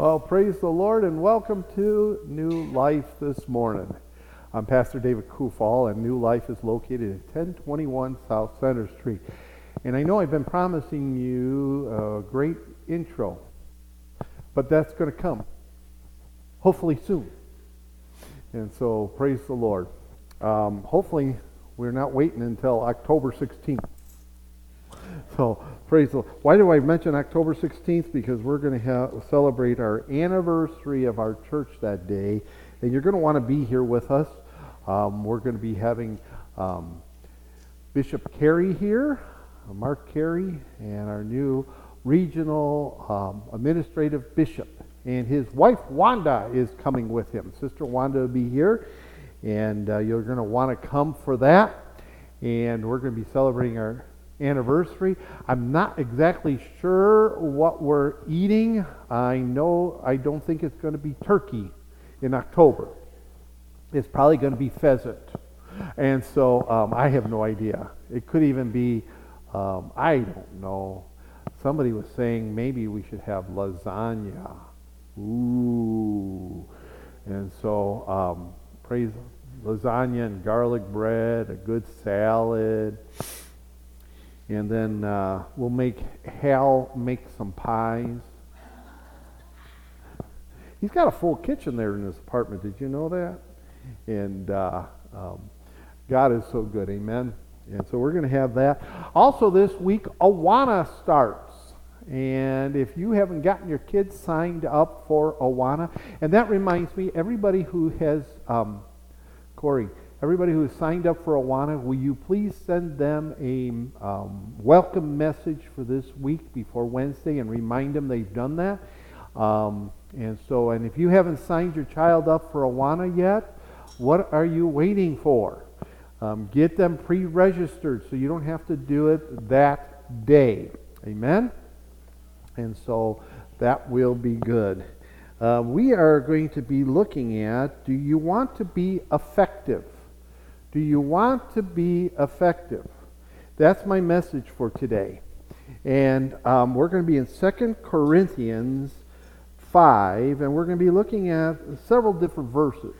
Well, praise the Lord and welcome to New Life this morning. I'm Pastor David Kufall, and New Life is located at 1021 South Center Street. And I know I've been promising you a great intro, but that's going to come hopefully soon. And so, praise the Lord. Um, hopefully, we're not waiting until October 16th. So, praise the Lord. Why do I mention October 16th? Because we're going to celebrate our anniversary of our church that day. And you're going to want to be here with us. Um, we're going to be having um, Bishop Carey here, Mark Carey, and our new regional um, administrative bishop. And his wife Wanda is coming with him. Sister Wanda will be here, and uh, you're going to want to come for that. And we're going to be celebrating our anniversary. I'm not exactly sure what we're eating. I know I don't think it's going to be turkey in October. It's probably going to be pheasant. And so um, I have no idea. It could even be, um, I don't know. Somebody was saying maybe we should have lasagna. Ooh. And so, um, praise lasagna and garlic bread, a good salad. And then uh, we'll make Hal make some pies. He's got a full kitchen there in his apartment. Did you know that? And uh, um, God is so good. Amen. And so we're going to have that. Also, this week, Awana starts. And if you haven't gotten your kids signed up for Awana, and that reminds me, everybody who has, um, Corey, everybody who signed up for Awana, will you please send them a um, welcome message for this week before Wednesday and remind them they've done that? Um, and so, and if you haven't signed your child up for Awana yet, what are you waiting for? Um, get them pre registered so you don't have to do it that day. Amen? And so that will be good. Uh, we are going to be looking at do you want to be effective? Do you want to be effective? That's my message for today. And um, we're going to be in 2 Corinthians 5, and we're going to be looking at several different verses.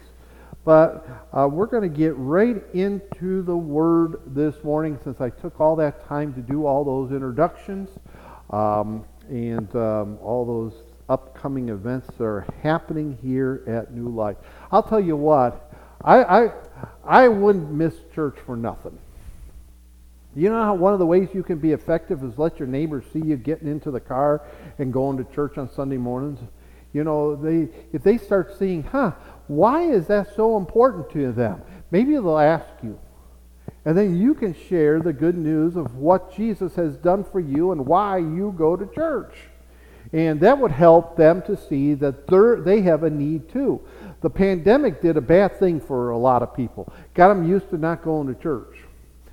But uh, we're going to get right into the Word this morning since I took all that time to do all those introductions um, and um, all those upcoming events that are happening here at New Life. I'll tell you what, I, I, I wouldn't miss church for nothing. You know how one of the ways you can be effective is let your neighbors see you getting into the car and going to church on Sunday mornings? You know, they if they start seeing, huh, why is that so important to them? Maybe they'll ask you. And then you can share the good news of what Jesus has done for you and why you go to church. And that would help them to see that they have a need too. The pandemic did a bad thing for a lot of people, got them used to not going to church.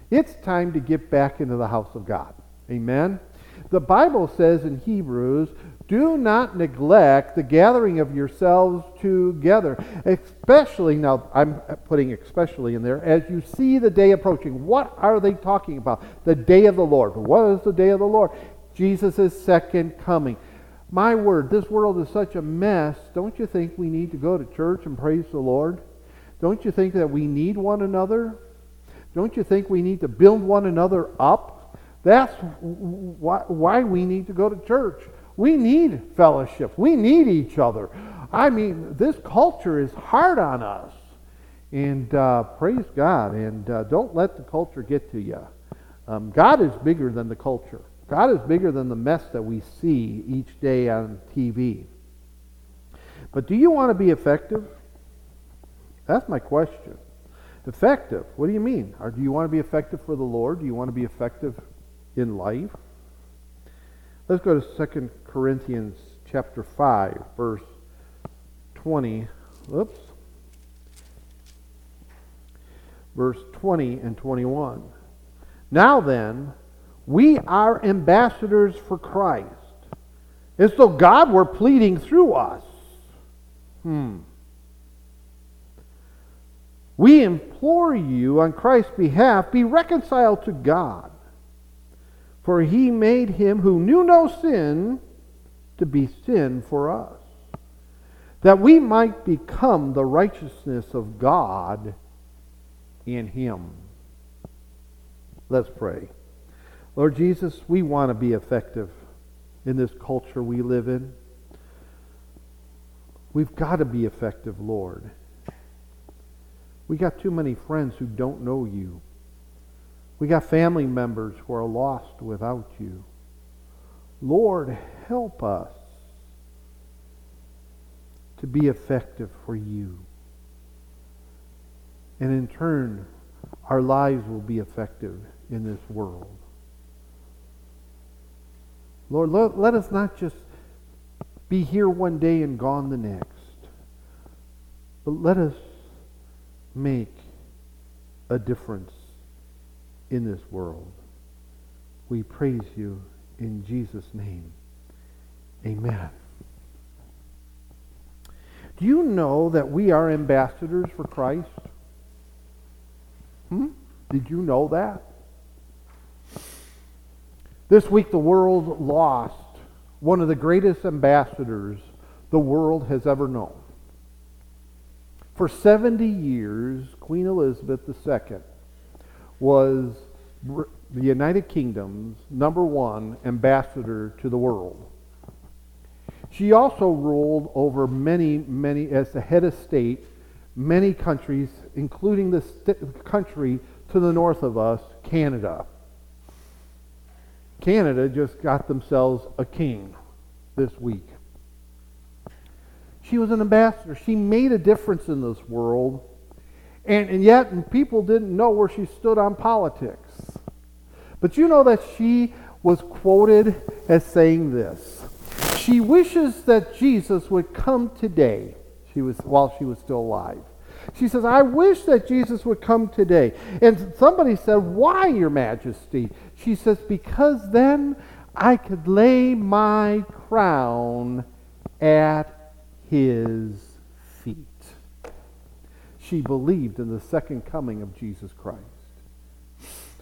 It's time to get back into the house of God. Amen. The Bible says in Hebrews, do not neglect the gathering of yourselves together, especially, now I'm putting especially in there, as you see the day approaching. What are they talking about? The day of the Lord. What is the day of the Lord? Jesus' second coming. My word, this world is such a mess. Don't you think we need to go to church and praise the Lord? Don't you think that we need one another? Don't you think we need to build one another up? That's why we need to go to church. We need fellowship. We need each other. I mean, this culture is hard on us. And uh, praise God. And uh, don't let the culture get to you. Um, God is bigger than the culture. God is bigger than the mess that we see each day on TV. But do you want to be effective? That's my question. Effective. What do you mean? Or do you want to be effective for the Lord? Do you want to be effective in life? Let's go to 2 Corinthians chapter 5, verse 20. Oops. Verse 20 and 21. Now then, we are ambassadors for Christ, as though God were pleading through us. Hmm. We implore you on Christ's behalf, be reconciled to God. For he made him who knew no sin to be sin for us, that we might become the righteousness of God in him. Let's pray. Lord Jesus, we want to be effective in this culture we live in. We've got to be effective, Lord. We got too many friends who don't know you. We got family members who are lost without you. Lord, help us to be effective for you. And in turn, our lives will be effective in this world. Lord, let, let us not just be here one day and gone the next, but let us make a difference in this world. We praise you in Jesus' name. Amen. Do you know that we are ambassadors for Christ? Hmm? Did you know that? This week, the world lost one of the greatest ambassadors the world has ever known. For 70 years, Queen Elizabeth II was the United Kingdom's number one ambassador to the world. She also ruled over many, many, as the head of state, many countries, including the st- country to the north of us, Canada. Canada just got themselves a king this week. She was an ambassador. She made a difference in this world. And, and yet, people didn't know where she stood on politics. But you know that she was quoted as saying this she wishes that Jesus would come today. She was while she was still alive. She says, I wish that Jesus would come today. And somebody said, Why, Your Majesty? She says, Because then I could lay my crown at his feet. She believed in the second coming of Jesus Christ.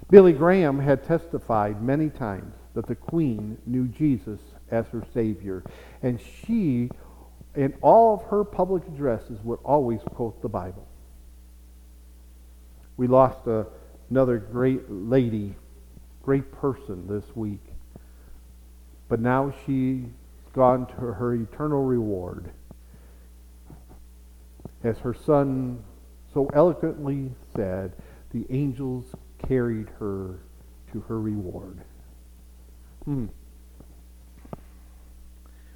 Billy Graham had testified many times that the Queen knew Jesus as her Savior. And she, in all of her public addresses, would always quote the Bible. We lost a, another great lady, great person this week. But now she's gone to her eternal reward. As her son so eloquently said, the angels carried her to her reward. Hmm.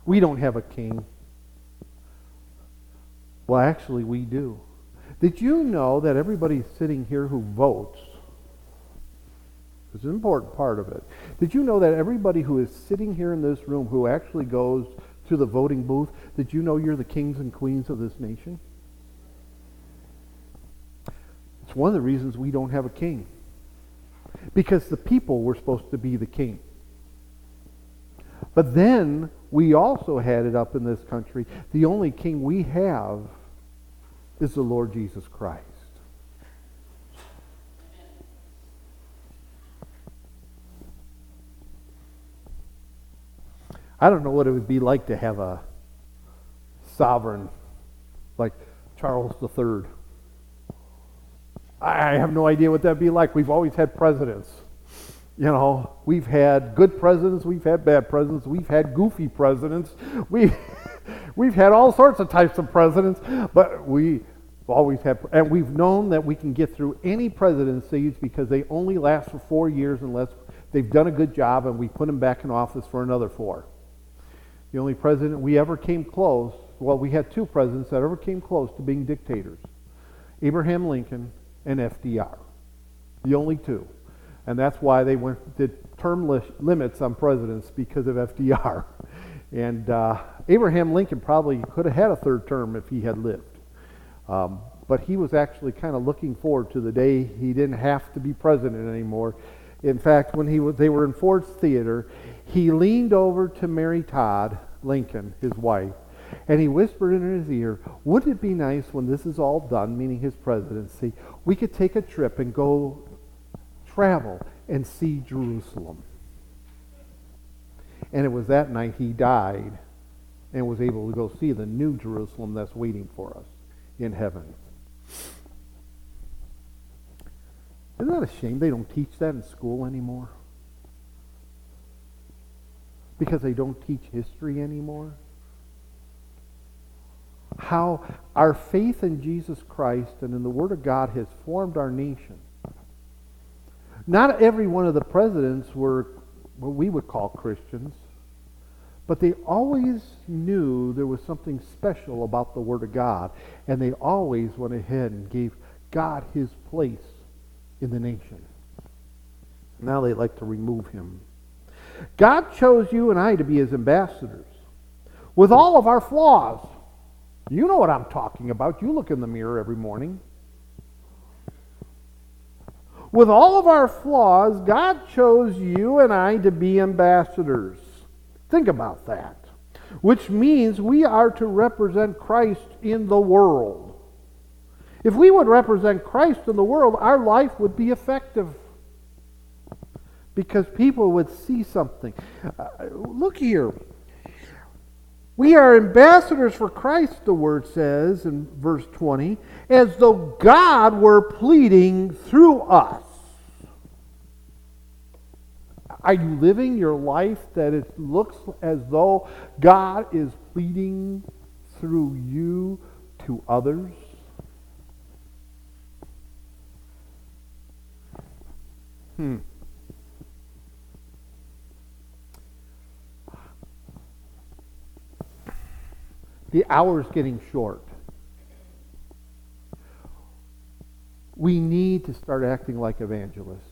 We don't have a king. Well, actually, we do. Did you know that everybody sitting here who votes, is an important part of it. Did you know that everybody who is sitting here in this room who actually goes to the voting booth, did you know you're the kings and queens of this nation? It's one of the reasons we don't have a king. Because the people were supposed to be the king. But then we also had it up in this country. The only king we have is the Lord Jesus Christ. I don't know what it would be like to have a sovereign like Charles III. I have no idea what that'd be like. We've always had presidents. You know, we've had good presidents, we've had bad presidents, we've had goofy presidents, we, we've had all sorts of types of presidents, but we've always had, and we've known that we can get through any presidencies because they only last for four years unless they've done a good job and we put them back in office for another four. The only president we ever came close, well, we had two presidents that ever came close to being dictators Abraham Lincoln and FDR. The only two. And that's why they went did term li- limits on presidents because of FDR. And uh, Abraham Lincoln probably could have had a third term if he had lived. Um, but he was actually kind of looking forward to the day he didn't have to be president anymore. In fact, when he was, they were in Ford's Theater, he leaned over to Mary Todd Lincoln, his wife, and he whispered in his ear, Wouldn't it be nice when this is all done, meaning his presidency, we could take a trip and go travel and see Jerusalem. And it was that night he died and was able to go see the new Jerusalem that's waiting for us in heaven. Isn't that a shame they don't teach that in school anymore? Because they don't teach history anymore? How our faith in Jesus Christ and in the Word of God has formed our nation. Not every one of the presidents were what we would call Christians, but they always knew there was something special about the Word of God, and they always went ahead and gave God his place in the nation. Now they like to remove him. God chose you and I to be his ambassadors with all of our flaws. You know what I'm talking about. You look in the mirror every morning. With all of our flaws, God chose you and I to be ambassadors. Think about that. Which means we are to represent Christ in the world. If we would represent Christ in the world, our life would be effective. Because people would see something. Uh, look here. We are ambassadors for Christ, the word says in verse 20, as though God were pleading through us. Are you living your life that it looks as though God is pleading through you to others? Hmm. The hour's getting short. We need to start acting like evangelists.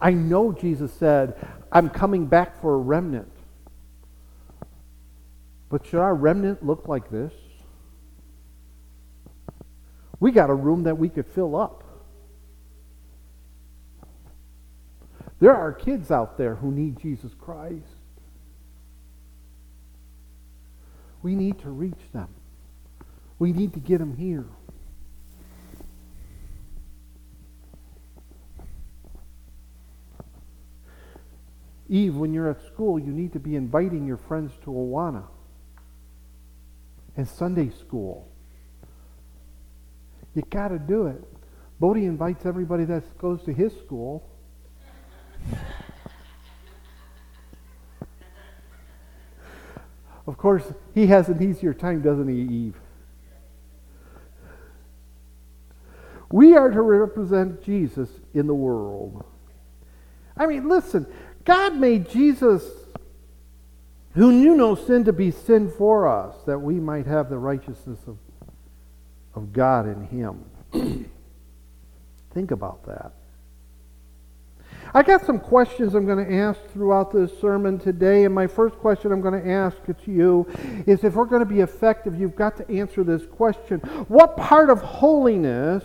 I know Jesus said, I'm coming back for a remnant. But should our remnant look like this? We got a room that we could fill up. There are kids out there who need Jesus Christ. We need to reach them. We need to get them here. Eve, when you're at school, you need to be inviting your friends to Awana and Sunday school. You got to do it. Bodie invites everybody that goes to his school. Of course, he has an easier time, doesn't he, Eve? We are to represent Jesus in the world. I mean, listen, God made Jesus, who knew no sin, to be sin for us, that we might have the righteousness of, of God in him. Think about that. I got some questions I'm going to ask throughout this sermon today, and my first question I'm going to ask to you is if we're going to be effective, you've got to answer this question. What part of holiness,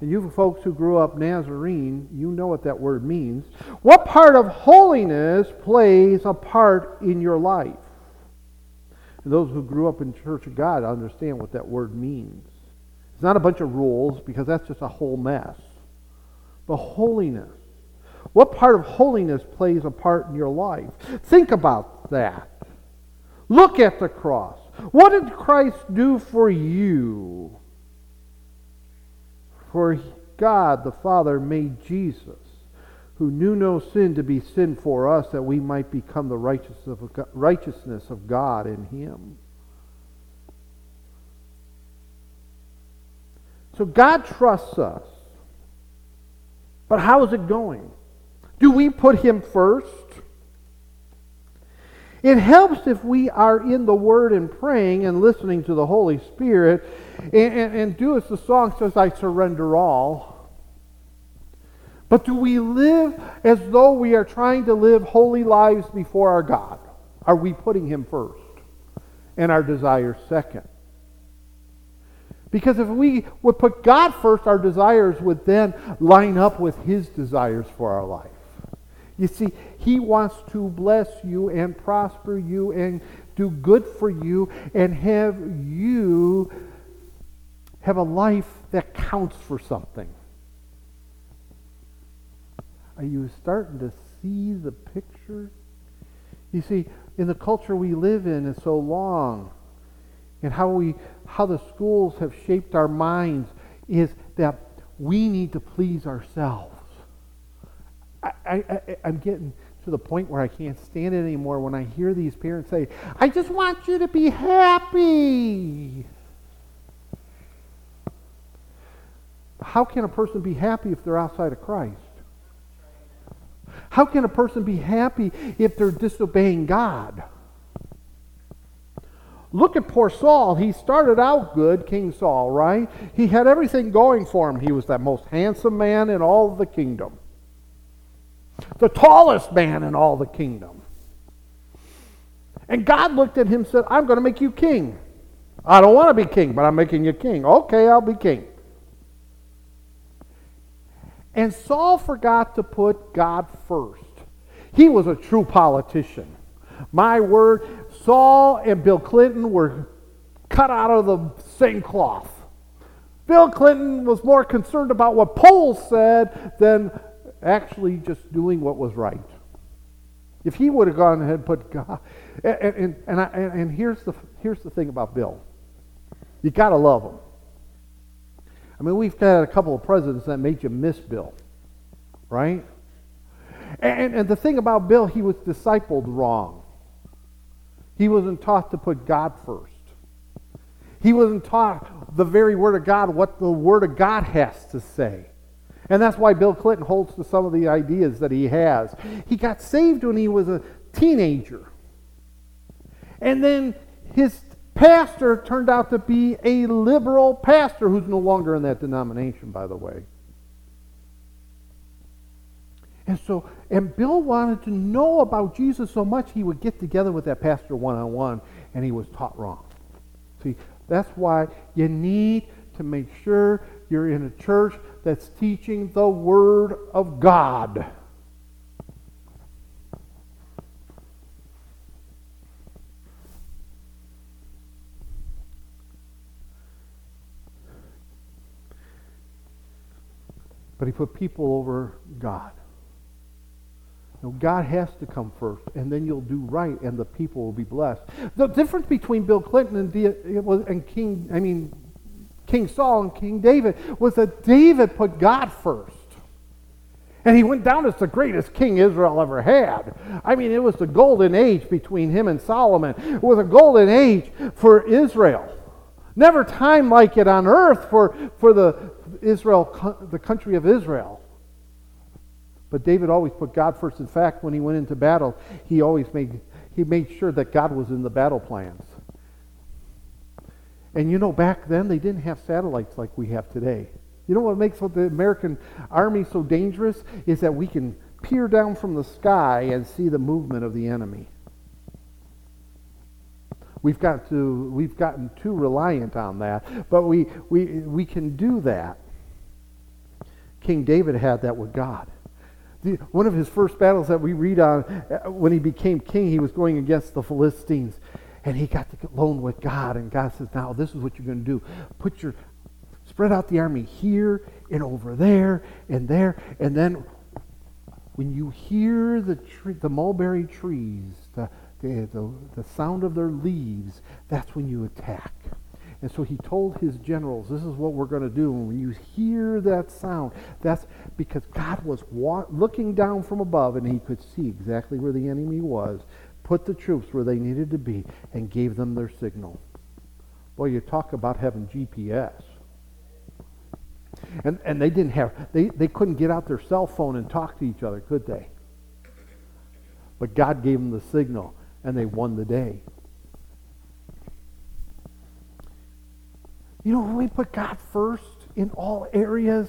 and you folks who grew up Nazarene, you know what that word means. What part of holiness plays a part in your life? And those who grew up in Church of God understand what that word means. It's not a bunch of rules because that's just a whole mess. But holiness. What part of holiness plays a part in your life? Think about that. Look at the cross. What did Christ do for you? For God the Father made Jesus, who knew no sin, to be sin for us, that we might become the righteousness of God in him. So God trusts us. But how is it going? Do we put him first? It helps if we are in the Word and praying and listening to the Holy Spirit and, and, and do as the song says, I surrender all. But do we live as though we are trying to live holy lives before our God? Are we putting Him first and our desires second? Because if we would put God first, our desires would then line up with His desires for our life. You see, He wants to bless you and prosper you and do good for you and have you have a life that counts for something. Are you starting to see the picture? You see, in the culture we live in is so long and how we how the schools have shaped our minds is that we need to please ourselves. I, I, I'm getting to the point where I can't stand it anymore when I hear these parents say, I just want you to be happy. How can a person be happy if they're outside of Christ? How can a person be happy if they're disobeying God? Look at poor Saul. He started out good, King Saul, right? He had everything going for him. He was the most handsome man in all of the kingdom, the tallest man in all the kingdom. And God looked at him and said, I'm going to make you king. I don't want to be king, but I'm making you king. Okay, I'll be king. And Saul forgot to put God first. He was a true politician. My word, Saul and Bill Clinton were cut out of the same cloth. Bill Clinton was more concerned about what polls said than actually just doing what was right. If he would have gone ahead and put God, and, and, and, I, and here's, the, here's the thing about Bill you got to love him. I mean, we've had a couple of presidents that made you miss Bill, right? And, and the thing about Bill, he was discipled wrong. He wasn't taught to put God first. He wasn't taught the very Word of God, what the Word of God has to say. And that's why Bill Clinton holds to some of the ideas that he has. He got saved when he was a teenager. And then his pastor turned out to be a liberal pastor who's no longer in that denomination, by the way. And so, and Bill wanted to know about Jesus so much he would get together with that pastor one on one, and he was taught wrong. See, that's why you need to make sure you're in a church that's teaching the Word of God. But he put people over God. Know, God has to come first, and then you'll do right, and the people will be blessed. The difference between Bill Clinton and, and King, I mean, King Saul and King David was that David put God first. And he went down as the greatest king Israel ever had. I mean, it was the golden age between him and Solomon. It was a golden age for Israel. Never time like it on earth for, for the Israel, the country of Israel. But David always put God first. In fact, when he went into battle, he always made he made sure that God was in the battle plans. And you know, back then they didn't have satellites like we have today. You know what makes the American army so dangerous is that we can peer down from the sky and see the movement of the enemy. We've got to we've gotten too reliant on that, but we we we can do that. King David had that with God. The, one of his first battles that we read on uh, when he became king, he was going against the Philistines. And he got to get alone with God. And God says, Now, this is what you're going to do. Put your, spread out the army here and over there and there. And then when you hear the, tree, the mulberry trees, the, the, the, the sound of their leaves, that's when you attack. And so he told his generals, this is what we're going to do. And when you hear that sound, that's because God was wa- looking down from above and he could see exactly where the enemy was, put the troops where they needed to be, and gave them their signal. Boy, you talk about having GPS. And, and they didn't have, they, they couldn't get out their cell phone and talk to each other, could they? But God gave them the signal, and they won the day. You know, when we put God first in all areas,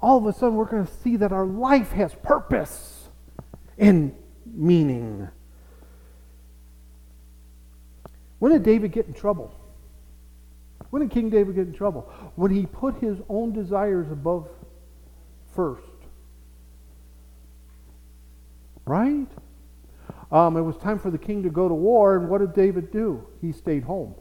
all of a sudden we're going to see that our life has purpose and meaning. When did David get in trouble? When did King David get in trouble? When he put his own desires above first. Right? Um, it was time for the king to go to war, and what did David do? He stayed home.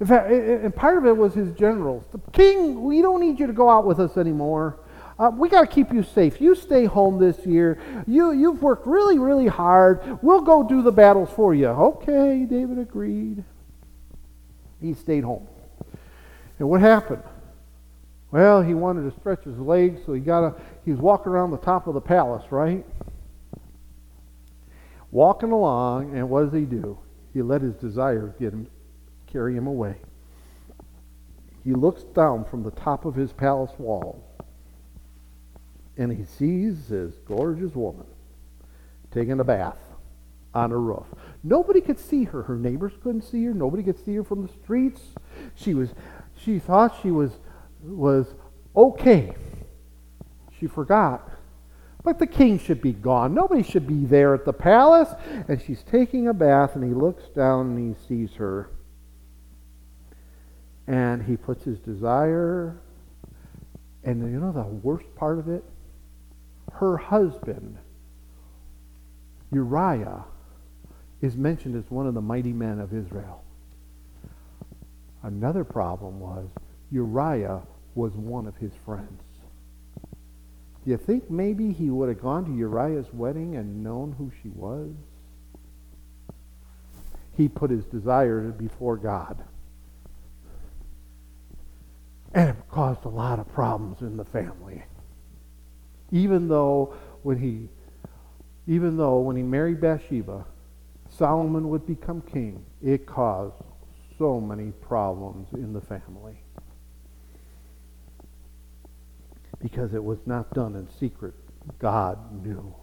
In fact, and part of it was his generals. The king, we don't need you to go out with us anymore. Uh, we got to keep you safe. You stay home this year. You, you've worked really, really hard. We'll go do the battles for you. Okay, David agreed. He stayed home. And what happened? Well, he wanted to stretch his legs, so he got a, he was walking around the top of the palace, right? Walking along, and what does he do? He let his desires get him, carry him away. He looks down from the top of his palace walls, and he sees this gorgeous woman taking a bath on a roof. Nobody could see her. Her neighbors couldn't see her. Nobody could see her from the streets. She was she thought she was was okay. She forgot. But the king should be gone. Nobody should be there at the palace. And she's taking a bath, and he looks down and he sees her. And he puts his desire. And you know the worst part of it? Her husband, Uriah, is mentioned as one of the mighty men of Israel. Another problem was Uriah was one of his friends. Do you think maybe he would have gone to Uriah's wedding and known who she was? He put his desires before God. And it caused a lot of problems in the family. Even though when he even though when he married Bathsheba, Solomon would become king, it caused so many problems in the family. because it was not done in secret. God knew.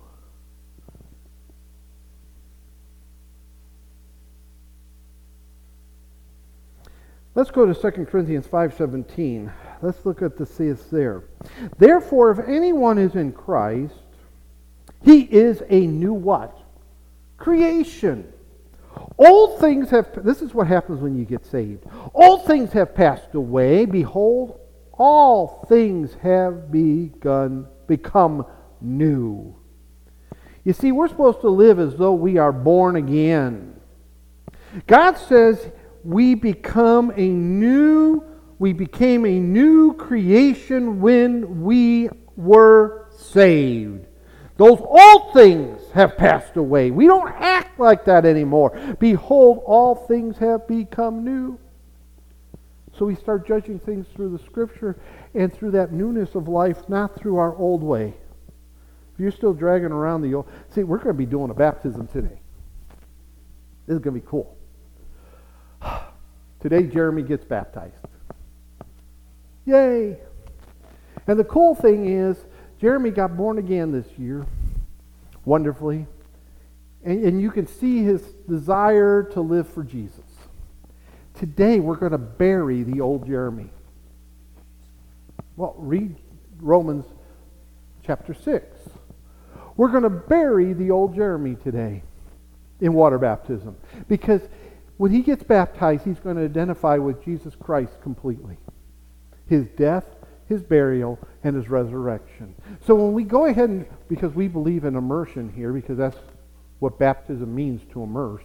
Let's go to 2 Corinthians 5:17. Let's look at the says there. Therefore, if anyone is in Christ, he is a new what? Creation. Old things have this is what happens when you get saved. Old things have passed away. Behold, all things have begun become new. You see, we're supposed to live as though we are born again. God says we become a new we became a new creation when we were saved. Those old things have passed away. We don't act like that anymore. Behold, all things have become new. So we start judging things through the scripture and through that newness of life, not through our old way. If you're still dragging around the old. See, we're going to be doing a baptism today. This is going to be cool. Today, Jeremy gets baptized. Yay! And the cool thing is, Jeremy got born again this year, wonderfully. And, and you can see his desire to live for Jesus. Today we're going to bury the old Jeremy. Well, read Romans chapter 6. We're going to bury the old Jeremy today in water baptism because when he gets baptized, he's going to identify with Jesus Christ completely. His death, his burial, and his resurrection. So when we go ahead and, because we believe in immersion here, because that's what baptism means to immerse,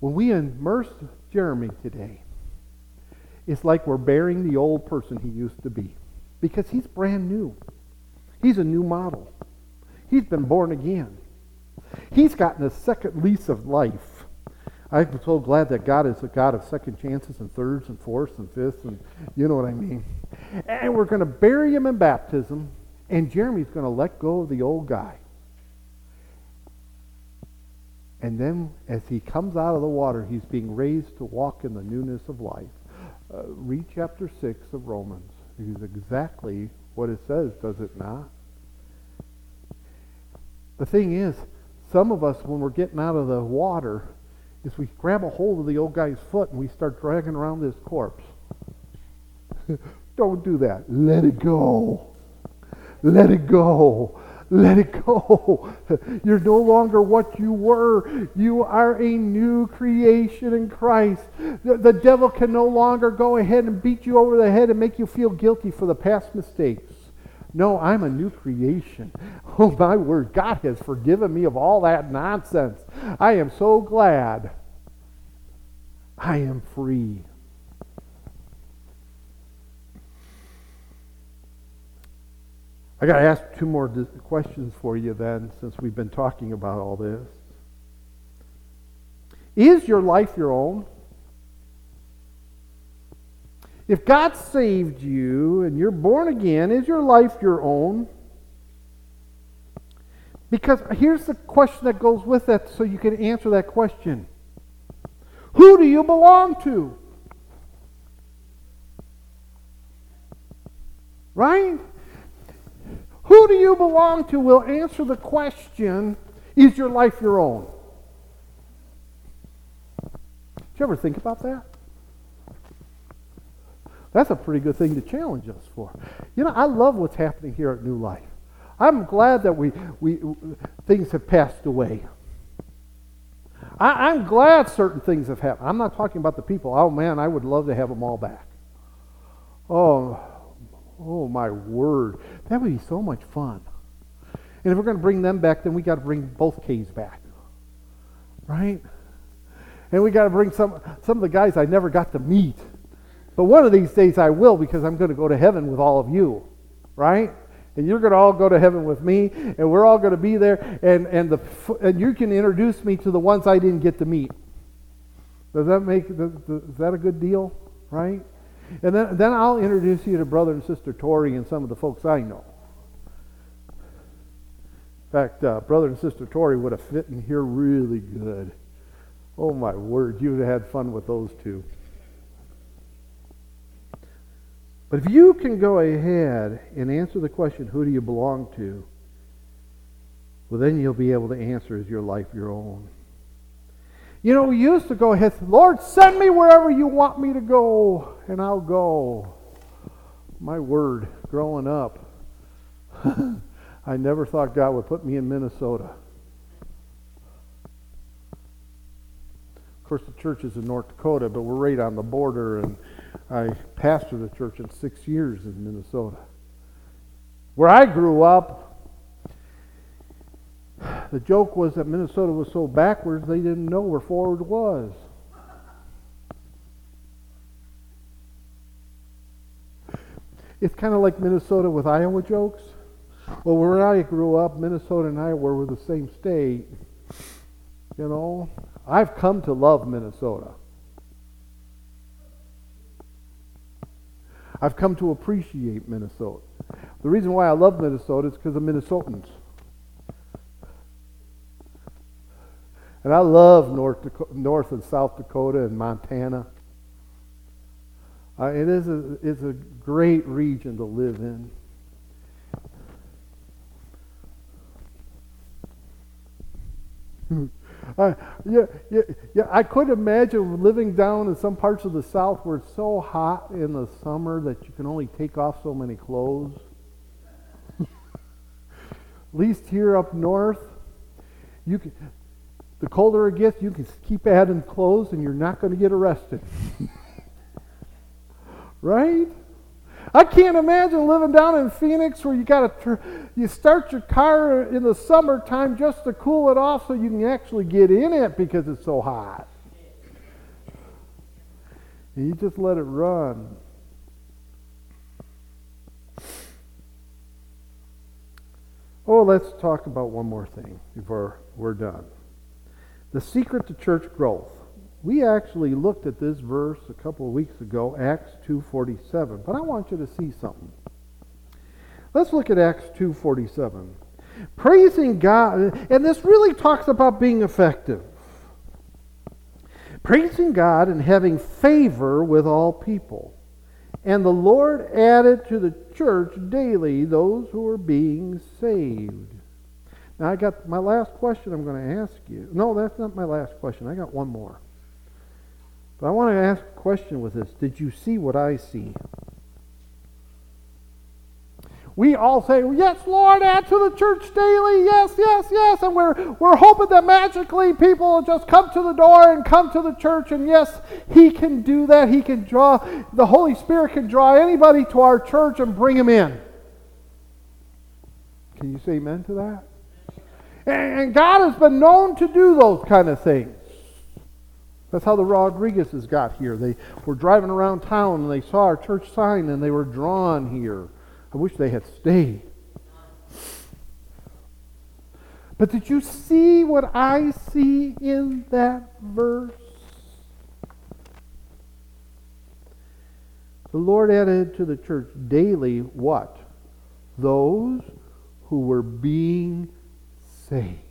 when we immerse Jeremy today, it's like we're burying the old person he used to be because he's brand new. He's a new model. He's been born again. He's gotten a second lease of life. I'm so glad that God is a God of second chances and thirds and fourths and fifths, and you know what I mean. And we're going to bury him in baptism, and Jeremy's going to let go of the old guy. And then as he comes out of the water, he's being raised to walk in the newness of life. Uh, read chapter 6 of Romans. It is exactly what it says, does it not? The thing is, some of us, when we're getting out of the water, is we grab a hold of the old guy's foot and we start dragging around this corpse. Don't do that. Let it go. Let it go. Let it go. You're no longer what you were. You are a new creation in Christ. The, the, devil can no longer go ahead and beat you over the head and make you feel guilty for the past mistakes. No, I'm a new creation. Oh, my word. God has forgiven me of all that nonsense. I am so glad. I am free. I got to ask two more questions for you then, since we've been talking about all this. Is your life your own? If God saved you and you're born again, is your life your own? Because here's the question that goes with that so you can answer that question Who do you belong to? Right? Who do you belong to will answer the question Is your life your own? Did you ever think about that? That's a pretty good thing to challenge us for. You know, I love what's happening here at New Life. I'm glad that we, we things have passed away. I, I'm glad certain things have happened. I'm not talking about the people. Oh man, I would love to have them all back. Oh, oh my word, that would be so much fun. And if we're going to bring them back, then we got to bring both K's back, right? And we got to bring some some of the guys I never got to meet but one of these days I will because I'm going to go to heaven with all of you, right? And you're going to all go to heaven with me, and we're all going to be there, and, and, the, and you can introduce me to the ones I didn't get to meet. Does that make, is that a good deal, right? And then, then I'll introduce you to brother and sister Tori and some of the folks I know. In fact, uh, brother and sister Tori would have fit in here really good. Oh my word, you would have had fun with those two. But if you can go ahead and answer the question, who do you belong to? Well, then you'll be able to answer, is your life your own? You know, we used to go ahead, Lord, send me wherever you want me to go, and I'll go. My word, growing up, I never thought God would put me in Minnesota. Of course, the church is in North Dakota, but we're right on the border, and I pastored a church in six years in Minnesota. Where I grew up, the joke was that Minnesota was so backwards they didn't know where forward was. It's kind of like Minnesota with Iowa jokes. Well, where I grew up, Minnesota and Iowa were the same state. You know, I've come to love Minnesota. I've come to appreciate Minnesota. The reason why I love Minnesota is because of Minnesotans. And I love North, Dakota, North and South Dakota and Montana. Uh, it is a, it's a great region to live in. Uh, yeah, yeah, yeah, I could imagine living down in some parts of the South where it's so hot in the summer that you can only take off so many clothes. At least here up north, you can, the colder it gets, you can keep adding clothes and you're not going to get arrested. right? I can't imagine living down in Phoenix where you got to you start your car in the summertime just to cool it off so you can actually get in it because it's so hot. And you just let it run. Oh, let's talk about one more thing before we're done. The secret to church growth. We actually looked at this verse a couple of weeks ago, Acts 2:47, but I want you to see something. Let's look at Acts 2:47. Praising God, and this really talks about being effective. Praising God and having favor with all people. And the Lord added to the church daily those who were being saved. Now, I got my last question I'm going to ask you. No, that's not my last question. I got one more. But I want to ask a question with this. Did you see what I see? We all say, Yes, Lord, add to the church daily. Yes, yes, yes. And we're, we're hoping that magically people will just come to the door and come to the church. And yes, He can do that. He can draw, the Holy Spirit can draw anybody to our church and bring them in. Can you say amen to that? And God has been known to do those kind of things. That's how the Rodriguezes got here. They were driving around town and they saw our church sign and they were drawn here. I wish they had stayed. But did you see what I see in that verse? The Lord added to the church daily what? Those who were being saved.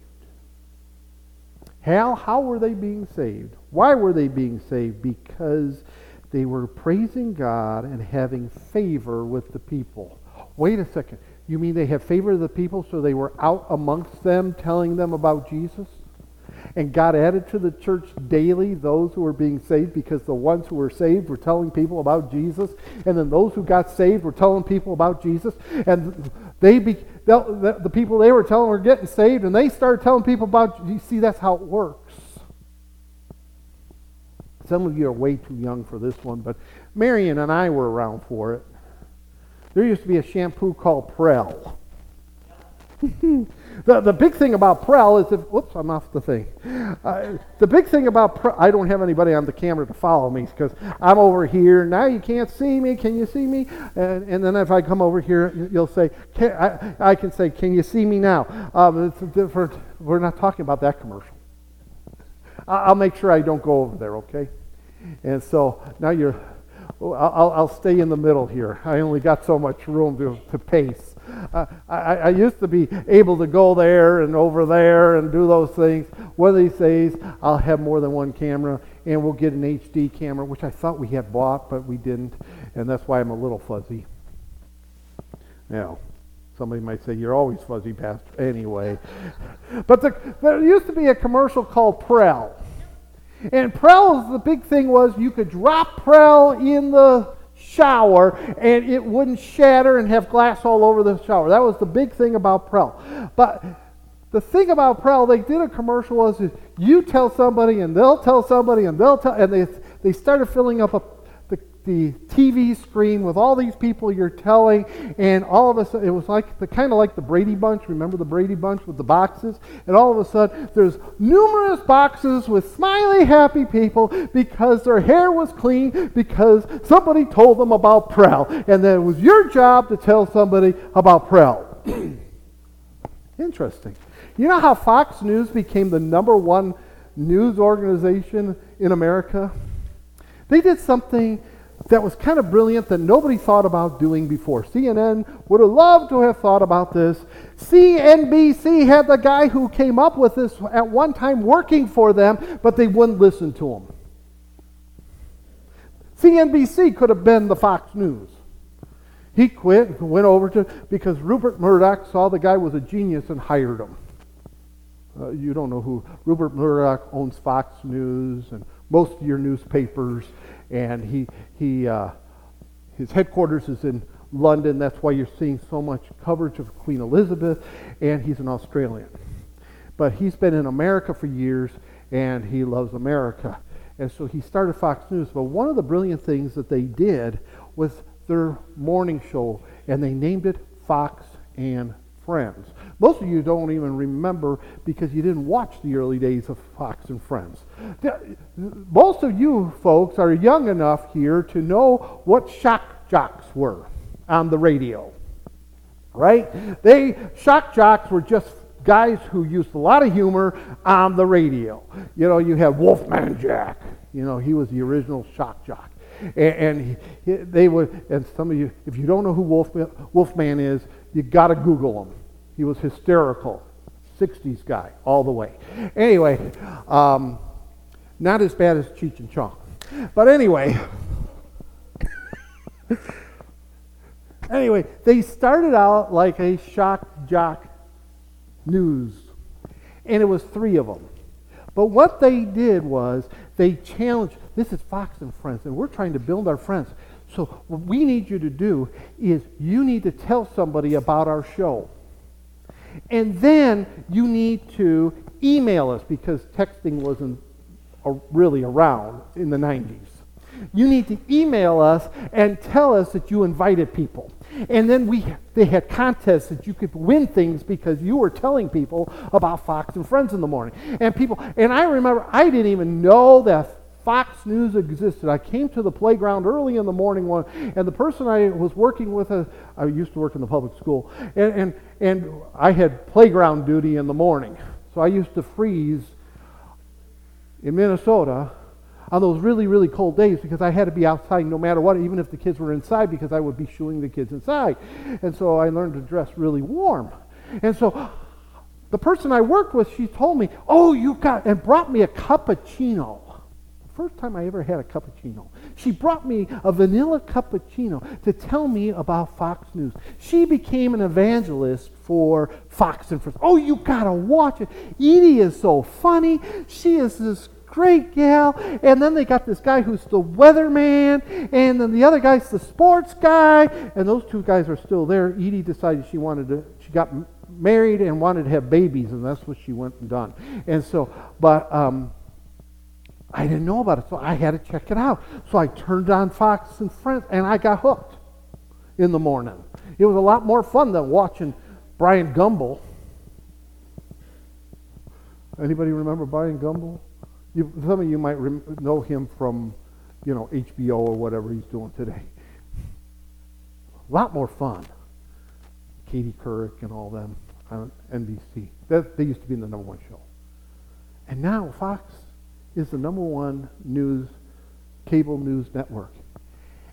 How, how were they being saved? Why were they being saved? Because they were praising God and having favor with the people. Wait a second. You mean they have favor of the people so they were out amongst them telling them about Jesus? And God added to the church daily those who were being saved because the ones who were saved were telling people about Jesus. And then those who got saved were telling people about Jesus. And they be, the, the people they were telling were getting saved. And they started telling people about, you see, that's how it works. Some of you are way too young for this one, but Marion and I were around for it. There used to be a shampoo called Prell. The, the big thing about Prell is if, whoops, I'm off the thing. Uh, the big thing about Prell, I don't have anybody on the camera to follow me because I'm over here. Now you can't see me. Can you see me? And, and then if I come over here, you'll say, can, I, I can say, can you see me now? Um, it's different. We're not talking about that commercial. I'll make sure I don't go over there, okay? And so now you're, I'll, I'll stay in the middle here. I only got so much room to, to pace. I, I used to be able to go there and over there and do those things. One of these days, I'll have more than one camera, and we'll get an HD camera, which I thought we had bought, but we didn't, and that's why I'm a little fuzzy. Now, somebody might say, You're always fuzzy, Pastor. Anyway. But the, there used to be a commercial called Prell. And Prell, the big thing was you could drop Prell in the shower and it wouldn't shatter and have glass all over the shower. That was the big thing about Prell. But the thing about Prell, they did a commercial was you tell somebody and they'll tell somebody and they'll tell, and they, they started filling up a the TV screen with all these people you're telling, and all of a sudden, it was like the kind of like the Brady Bunch. Remember the Brady Bunch with the boxes? And all of a sudden, there's numerous boxes with smiley, happy people because their hair was clean because somebody told them about Prell, and then it was your job to tell somebody about Prell. Interesting. You know how Fox News became the number one news organization in America? They did something that was kind of brilliant that nobody thought about doing before. CNN would have loved to have thought about this. CNBC had the guy who came up with this at one time working for them, but they wouldn't listen to him. CNBC could have been the Fox News. He quit, went over to, because Rupert Murdoch saw the guy was a genius and hired him. Uh, you don't know who. Rupert Murdoch owns Fox News and most of your newspapers and he, he, uh, his headquarters is in London. That's why you're seeing so much coverage of Queen Elizabeth, and he's an Australian. But he's been in America for years, and he loves America. And so he started Fox News. But one of the brilliant things that they did was their morning show, and they named it Fox and Friends. Most of you don't even remember because you didn't watch the early days of Fox and Friends. Most of you folks are young enough here to know what shock jocks were on the radio. Right? They shock jocks were just guys who used a lot of humor on the radio. You know, you have Wolfman Jack. You know, he was the original shock jock. And, and he, they would, and some of you, if you don't know who Wolfman, Wolfman is, you got to Google him. He was hysterical. 60s guy, all the way. Anyway, um, not as bad as Cheech and Chong. But anyway, anyway, they started out like a shock jock news, and it was three of them. But what they did was they challenged. This is Fox and Friends, and we're trying to build our friends. So what we need you to do is you need to tell somebody about our show. And then you need to email us because texting wasn't really around in the 90s. You need to email us and tell us that you invited people. And then we they had contests that you could win things because you were telling people about Fox and Friends in the morning. And people and I remember I didn't even know that Fox News existed. I came to the playground early in the morning one, and the person I was working with, uh, I used to work in the public school, and, and, and I had playground duty in the morning. So I used to freeze in Minnesota on those really, really cold days because I had to be outside no matter what, even if the kids were inside, because I would be shooing the kids inside. And so I learned to dress really warm. And so the person I worked with, she told me, Oh, you got, and brought me a cappuccino. First time I ever had a cappuccino. She brought me a vanilla cappuccino to tell me about Fox News. She became an evangelist for Fox and Friends. Oh, you gotta watch it. E.D. is so funny. She is this great gal. And then they got this guy who's the weatherman, and then the other guy's the sports guy. And those two guys are still there. E.D. decided she wanted to. She got married and wanted to have babies, and that's what she went and done. And so, but. Um, I didn't know about it, so I had to check it out. So I turned on Fox and Friends, and I got hooked in the morning. It was a lot more fun than watching Brian Gumbel. Anybody remember Brian Gumbel? You, some of you might rem- know him from, you know, HBO or whatever he's doing today. A lot more fun. Katie Couric and all them on NBC. That, they used to be the number one show. And now Fox is the number one news, cable news network.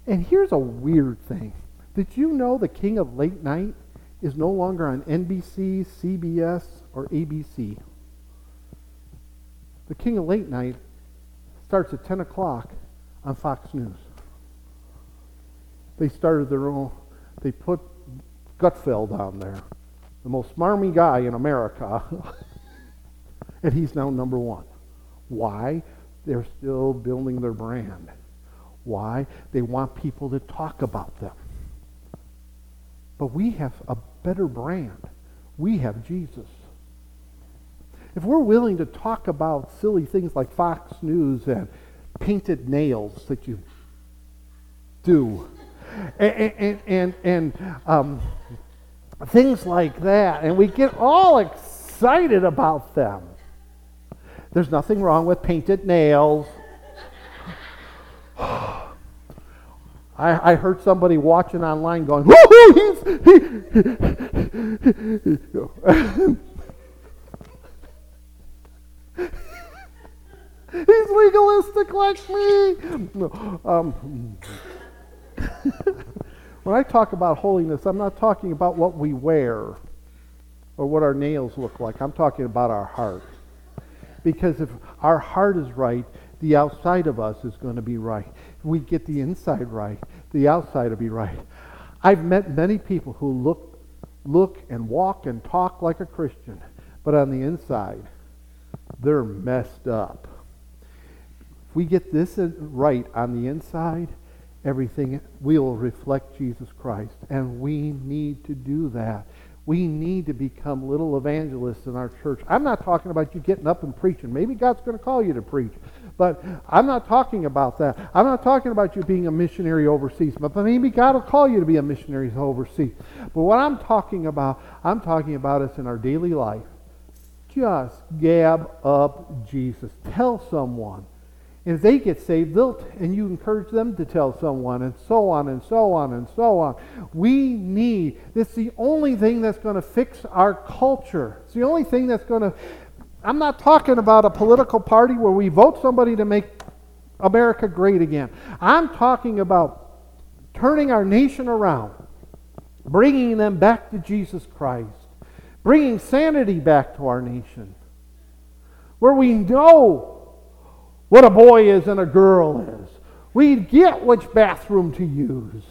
And here's a weird thing. Did you know the king of late night is no longer on NBC, CBS, or ABC? The king of late night starts at 10 o'clock on Fox News. They started their own, they put Gutfeld on there, the most smarmy guy in America, and he's now number one. Why? They're still building their brand. Why? They want people to talk about them. But we have a better brand. We have Jesus. If we're willing to talk about silly things like Fox News and painted nails that you do, and, and, and, and um, things like that, and we get all excited about them, there's nothing wrong with painted nails. I, I, heard somebody watching online going, woohoo, he's, he, he's legalistic like me. Um, when I talk about holiness, I'm not talking about what we wear or what our nails look like. I'm talking about our heart. Because if our heart is right, the outside of us is going to be right. If we get the inside right, the outside will be right. I've met many people who look, look and walk and talk like a Christian, but on the inside, they're messed up. If we get this uh, right on the inside, everything will reflect Jesus Christ. And we need to do that. We need to become little evangelists in our church. I'm not talking about you getting up and preaching. Maybe God's going to call you to preach. But I'm not talking about that. I'm not talking about you being a missionary overseas. But maybe God will call you to be a missionary overseas. But what I'm talking about, I'm talking about us in our daily life. Just gab up Jesus. Tell someone. And if they get saved, they'll, and you encourage them to tell someone, and so on, and so on, and so on. We need, it's the only thing that's going to fix our culture. It's the only thing that's going to, I'm not talking about a political party where we vote somebody to make America great again. I'm talking about turning our nation around, bringing them back to Jesus Christ, bringing sanity back to our nation, where we know what a boy is and a girl is. We get which bathroom to use.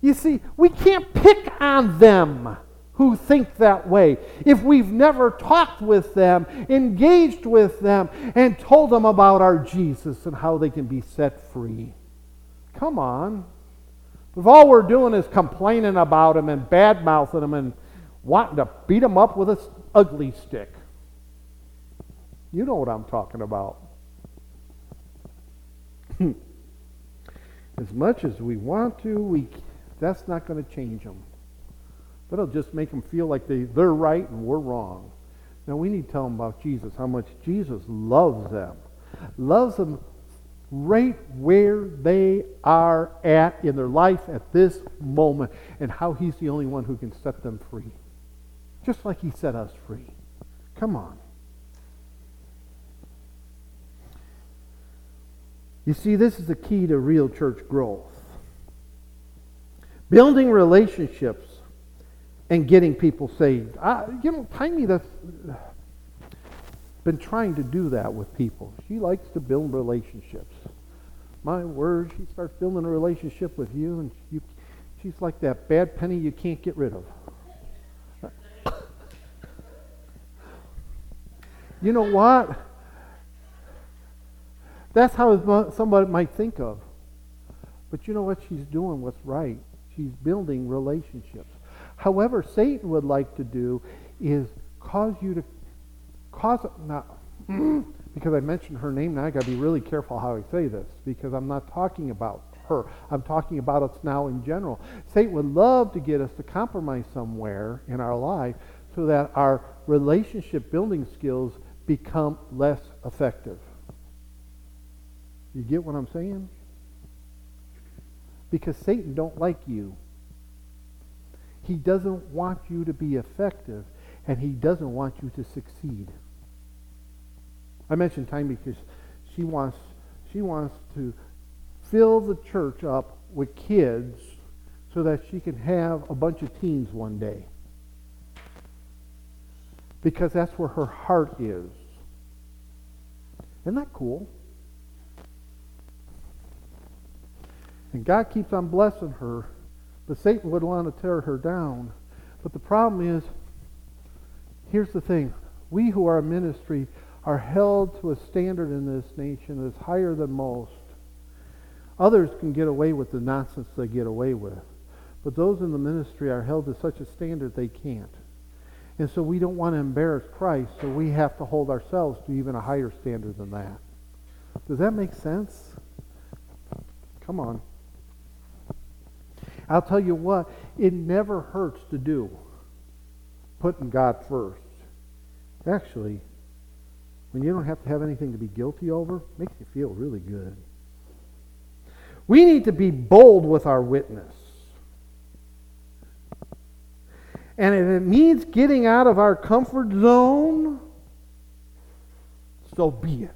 You see, we can't pick on them who think that way if we've never talked with them, engaged with them, and told them about our Jesus and how they can be set free. Come on. If all we're doing is complaining about them and bad mouthing them and wanting to beat them up with an ugly stick, you know what I'm talking about. as much as we want to, we, that's not going to change them. That'll just make them feel like they, they're right and we're wrong. Now, we need to tell them about Jesus, how much Jesus loves them, loves them right where they are at in their life at this moment, and how He's the only one who can set them free. Just like He set us free. Come on. You see, this is the key to real church growth. Building relationships and getting people saved. I, you know, Tiny that's been trying to do that with people. She likes to build relationships. My word, she starts building a relationship with you, and you, she's like that bad penny you can't get rid of. you know what? That's how somebody might think of. But you know what she's doing? What's right? She's building relationships. However, Satan would like to do is cause you to cause not because I mentioned her name now I got to be really careful how I say this because I'm not talking about her. I'm talking about us now in general. Satan would love to get us to compromise somewhere in our life so that our relationship building skills become less effective. You get what I'm saying? Because Satan don't like you. He doesn't want you to be effective, and he doesn't want you to succeed. I mentioned time because she wants she wants to fill the church up with kids so that she can have a bunch of teens one day. Because that's where her heart is. Isn't that cool? And God keeps on blessing her but Satan would want to tear her down. But the problem is, here's the thing. We who are a ministry are held to a standard in this nation that's higher than most. Others can get away with the nonsense they get away with. But those in the ministry are held to such a standard they can't. And so we don't want to embarrass Christ, so we have to hold ourselves to even a higher standard than that. Does that make sense? Come on. I'll tell you what, it never hurts to do putting God first. Actually, when you don't have to have anything to be guilty over, makes you feel really good. We need to be bold with our witness. And if it means getting out of our comfort zone, so be it.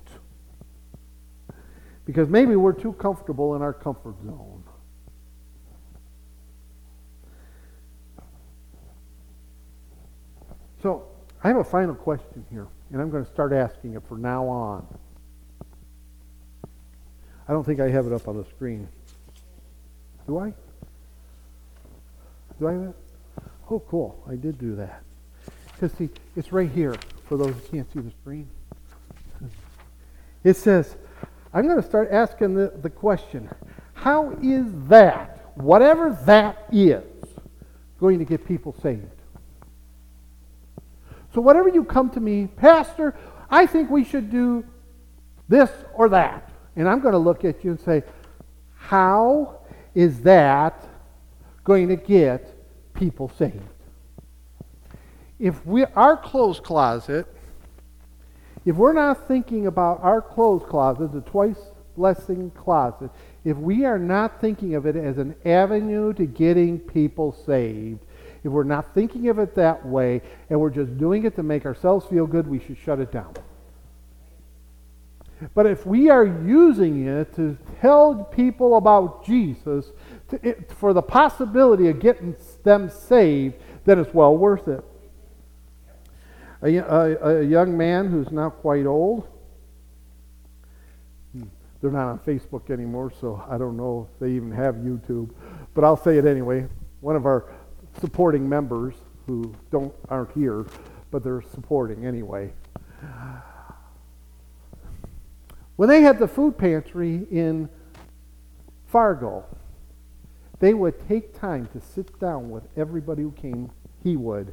Because maybe we're too comfortable in our comfort zone. So I have a final question here, and I'm going to start asking it from now on. I don't think I have it up on the screen. Do I? Do I have it? Oh, cool. I did do that. Because, see, it's right here for those who can't see the screen. It says, I'm going to start asking the, the question how is that, whatever that is, going to get people saved? So, whatever you come to me, Pastor, I think we should do this or that. And I'm going to look at you and say, How is that going to get people saved? If we, our clothes closet, if we're not thinking about our clothes closet, the twice blessing closet, if we are not thinking of it as an avenue to getting people saved, if we're not thinking of it that way and we're just doing it to make ourselves feel good, we should shut it down. But if we are using it to tell people about Jesus to, it, for the possibility of getting them saved, then it's well worth it. A, a, a young man who's now quite old, hmm, they're not on Facebook anymore, so I don't know if they even have YouTube, but I'll say it anyway. One of our supporting members who don't aren't here, but they're supporting anyway. When they had the food pantry in Fargo, they would take time to sit down with everybody who came. He would.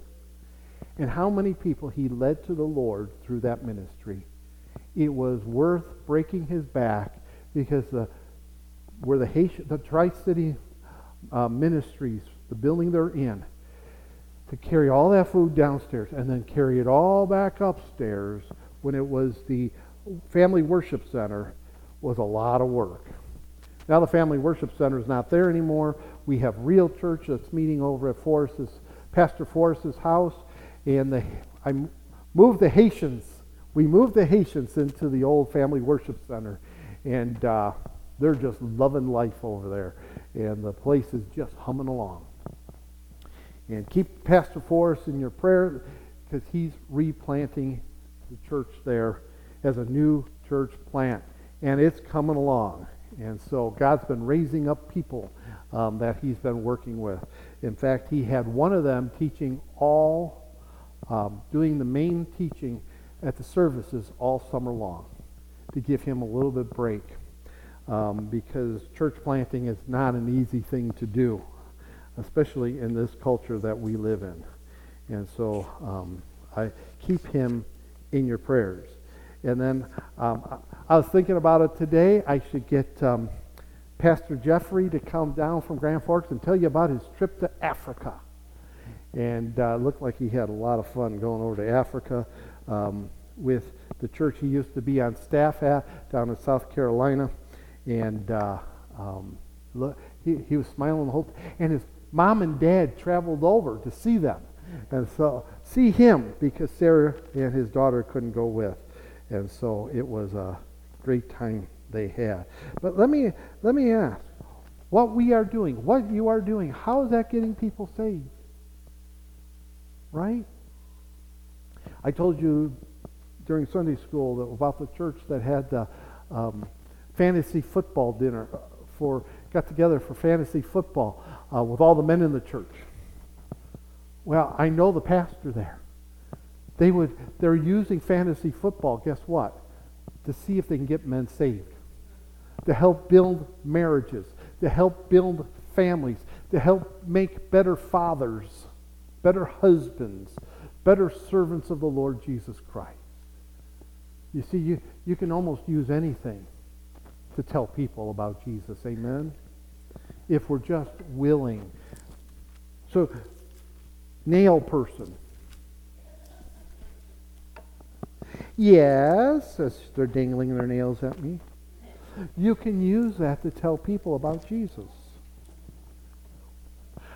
And how many people he led to the Lord through that ministry. It was worth breaking his back because the, where the, Haitian, the Tri City uh, ministries the building they're in, to carry all that food downstairs and then carry it all back upstairs when it was the Family Worship Center was a lot of work. Now the Family Worship Center is not there anymore. We have Real Church that's meeting over at Forrest's, Pastor Forrest's house, and the, I moved the Haitians. We moved the Haitians into the old Family Worship Center, and uh, they're just loving life over there, and the place is just humming along. And keep Pastor Forrest in your prayer because he's replanting the church there as a new church plant, and it's coming along. And so God's been raising up people um, that he's been working with. In fact, he had one of them teaching all, um, doing the main teaching at the services all summer long to give him a little bit break um, because church planting is not an easy thing to do, especially in this culture that we live in. And so um, I keep him in your prayers. And then um, I was thinking about it today. I should get um, Pastor Jeffrey to come down from Grand Forks and tell you about his trip to Africa. And uh, looked like he had a lot of fun going over to Africa um, with the church he used to be on staff at down in South Carolina. And uh, um, look, he, he was smiling the whole time. And his mom and dad traveled over to see them. And so, see him because Sarah and his daughter couldn't go with. And so it was a great time they had. But let me, let me ask what we are doing, what you are doing, how is that getting people saved? Right? I told you during Sunday school about the church that had the um, fantasy football dinner for got together for fantasy football uh, with all the men in the church. Well, I know the pastor there. They would they're using fantasy football, guess what? To see if they can get men saved. To help build marriages, to help build families, to help make better fathers, better husbands, better servants of the Lord Jesus Christ. You see, you, you can almost use anything to tell people about Jesus. Amen? If we're just willing. So, nail person. Yes, as they're dangling their nails at me. You can use that to tell people about Jesus.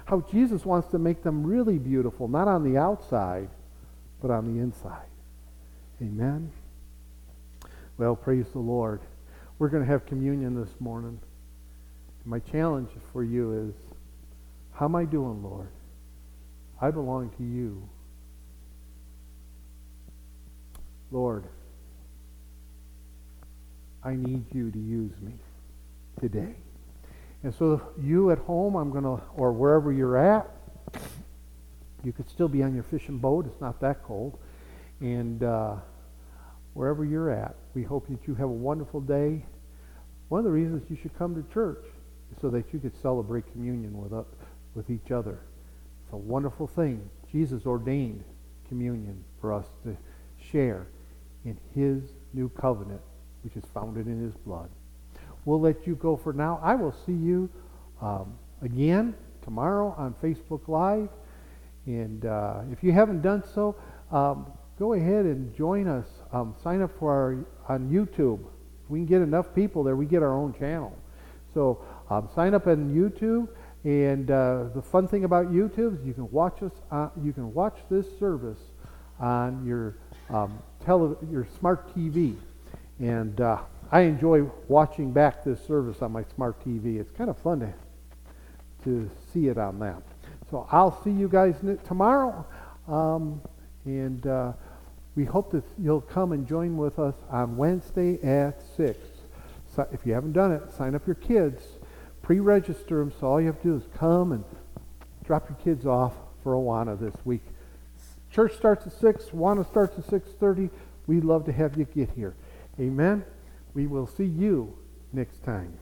How Jesus wants to make them really beautiful, not on the outside, but on the inside. Amen. Well, praise the Lord. We're going to have communion this morning. My challenge for you is how am I doing, Lord? I belong to you. Lord, I need you to use me today. And so you at home, I'm going to, or wherever you're at, you could still be on your fishing boat. It's not that cold. And uh, wherever you're at, we hope that you have a wonderful day. One of the reasons you should come to church is so that you could celebrate communion with, uh, with each other. It's a wonderful thing. Jesus ordained communion for us to share in his new covenant, which is founded in his blood. We'll let you go for now. I will see you um, again tomorrow on Facebook Live. And uh, if you haven't done so, um, go ahead and join us. Um, sign up for our on YouTube. If we can get enough people there, we get our own channel. So um, sign up on YouTube. And uh, the fun thing about YouTube is you can watch us. Uh, you can watch this service on your um, tele- your smart TV. And uh, I enjoy watching back this service on my smart TV. It's kind of fun to, to see it on that. So I'll see you guys tomorrow. Um, and uh, we hope that you'll come and join with us on Wednesday at 6. So if you haven't done it, sign up your kids, pre-register them. So all you have to do is come and drop your kids off for Awana this week. Church starts at 6. Awana starts at 6.30. We'd love to have you get here. Amen. We will see you next time.